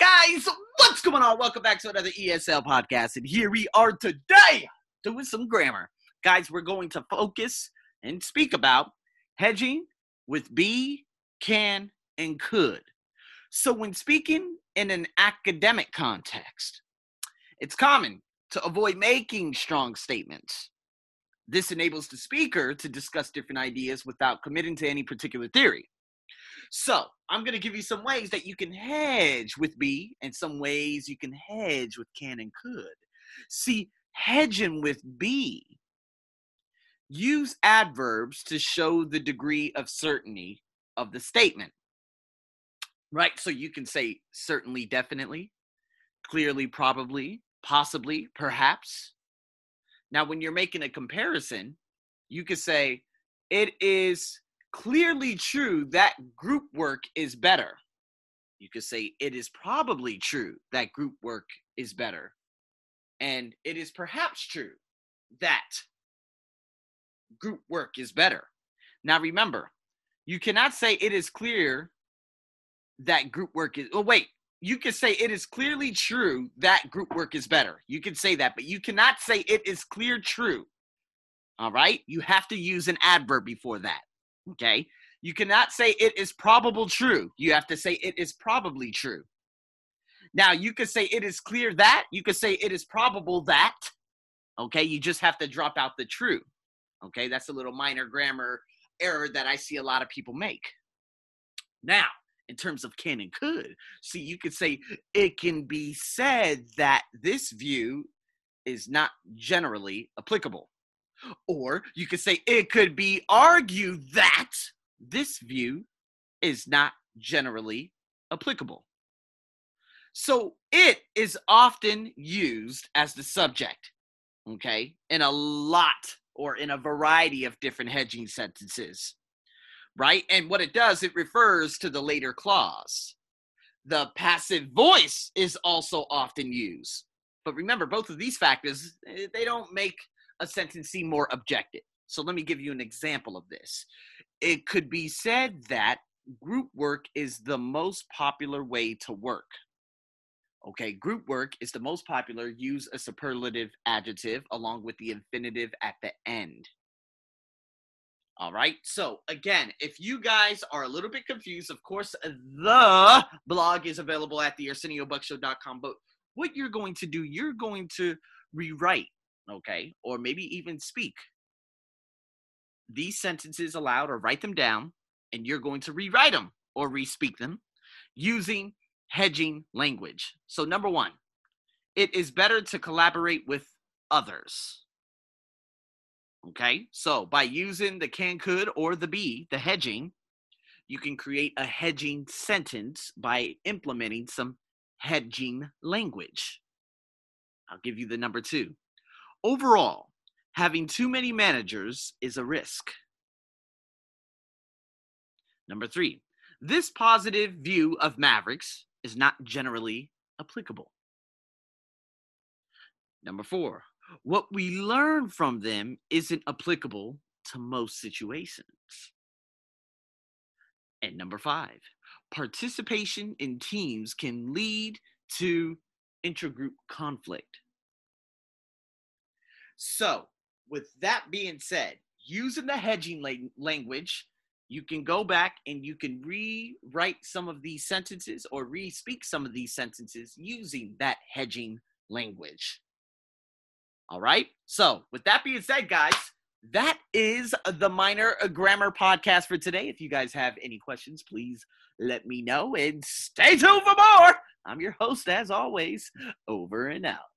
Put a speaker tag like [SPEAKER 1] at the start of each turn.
[SPEAKER 1] Guys, what's going on? Welcome back to another ESL podcast. And here we are today doing some grammar. Guys, we're going to focus and speak about hedging with be, can, and could. So, when speaking in an academic context, it's common to avoid making strong statements. This enables the speaker to discuss different ideas without committing to any particular theory. So I'm going to give you some ways that you can hedge with be and some ways you can hedge with can and could. See, hedging with be, use adverbs to show the degree of certainty of the statement. Right? So you can say certainly, definitely, clearly, probably, possibly, perhaps. Now, when you're making a comparison, you could say, it is clearly true that group work is better. You could say it is probably true that group work is better. And it is perhaps true that group work is better. Now remember, you cannot say it is clear that group work is. Oh, wait. You can say it is clearly true that group work is better. You can say that, but you cannot say it is clear true. All right? You have to use an adverb before that. Okay. You cannot say it is probable true. You have to say it is probably true. Now, you could say it is clear that. You could say it is probable that. Okay. You just have to drop out the true. Okay. That's a little minor grammar error that I see a lot of people make. Now, in terms of can and could, see, you could say it can be said that this view is not generally applicable. Or you could say it could be argued that this view is not generally applicable. So it is often used as the subject, okay, in a lot or in a variety of different hedging sentences, right? And what it does, it refers to the later clause. The passive voice is also often used. But remember, both of these factors, eh, they don't make a sentence seem more objective. So let me give you an example of this. It could be said that group work is the most popular way to work. Okay, group work is the most popular. Use a superlative adjective along with the infinitive at the end. All right. So again, if you guys are a little bit confused, of course, the blog is available at the ArsenioBuckshow.com. But what you're going to do, you're going to rewrite okay, or maybe even speak these sentences aloud or write them down, and you're going to rewrite them or respeak them using hedging language. So, number one, it is better to collaborate with others. Okay, so by using the can, could, or the be, the hedging, you can create a hedging sentence by implementing some hedging language. I'll give you the number two. Overall, having too many managers is a risk. Number three, this positive view of Mavericks is not generally applicable. Number four, what we learn from them isn't applicable to most situations. And number five, participation in teams can lead to intergroup conflict. So, with that being said, using the hedging la- language, you can go back and you can rewrite some of these sentences or re-speak some of these sentences using that hedging language. All right. So, with that being said, guys, that is the minor grammar podcast for today. If you guys have any questions, please let me know and stay tuned for more. I'm your host, as always. Over and out.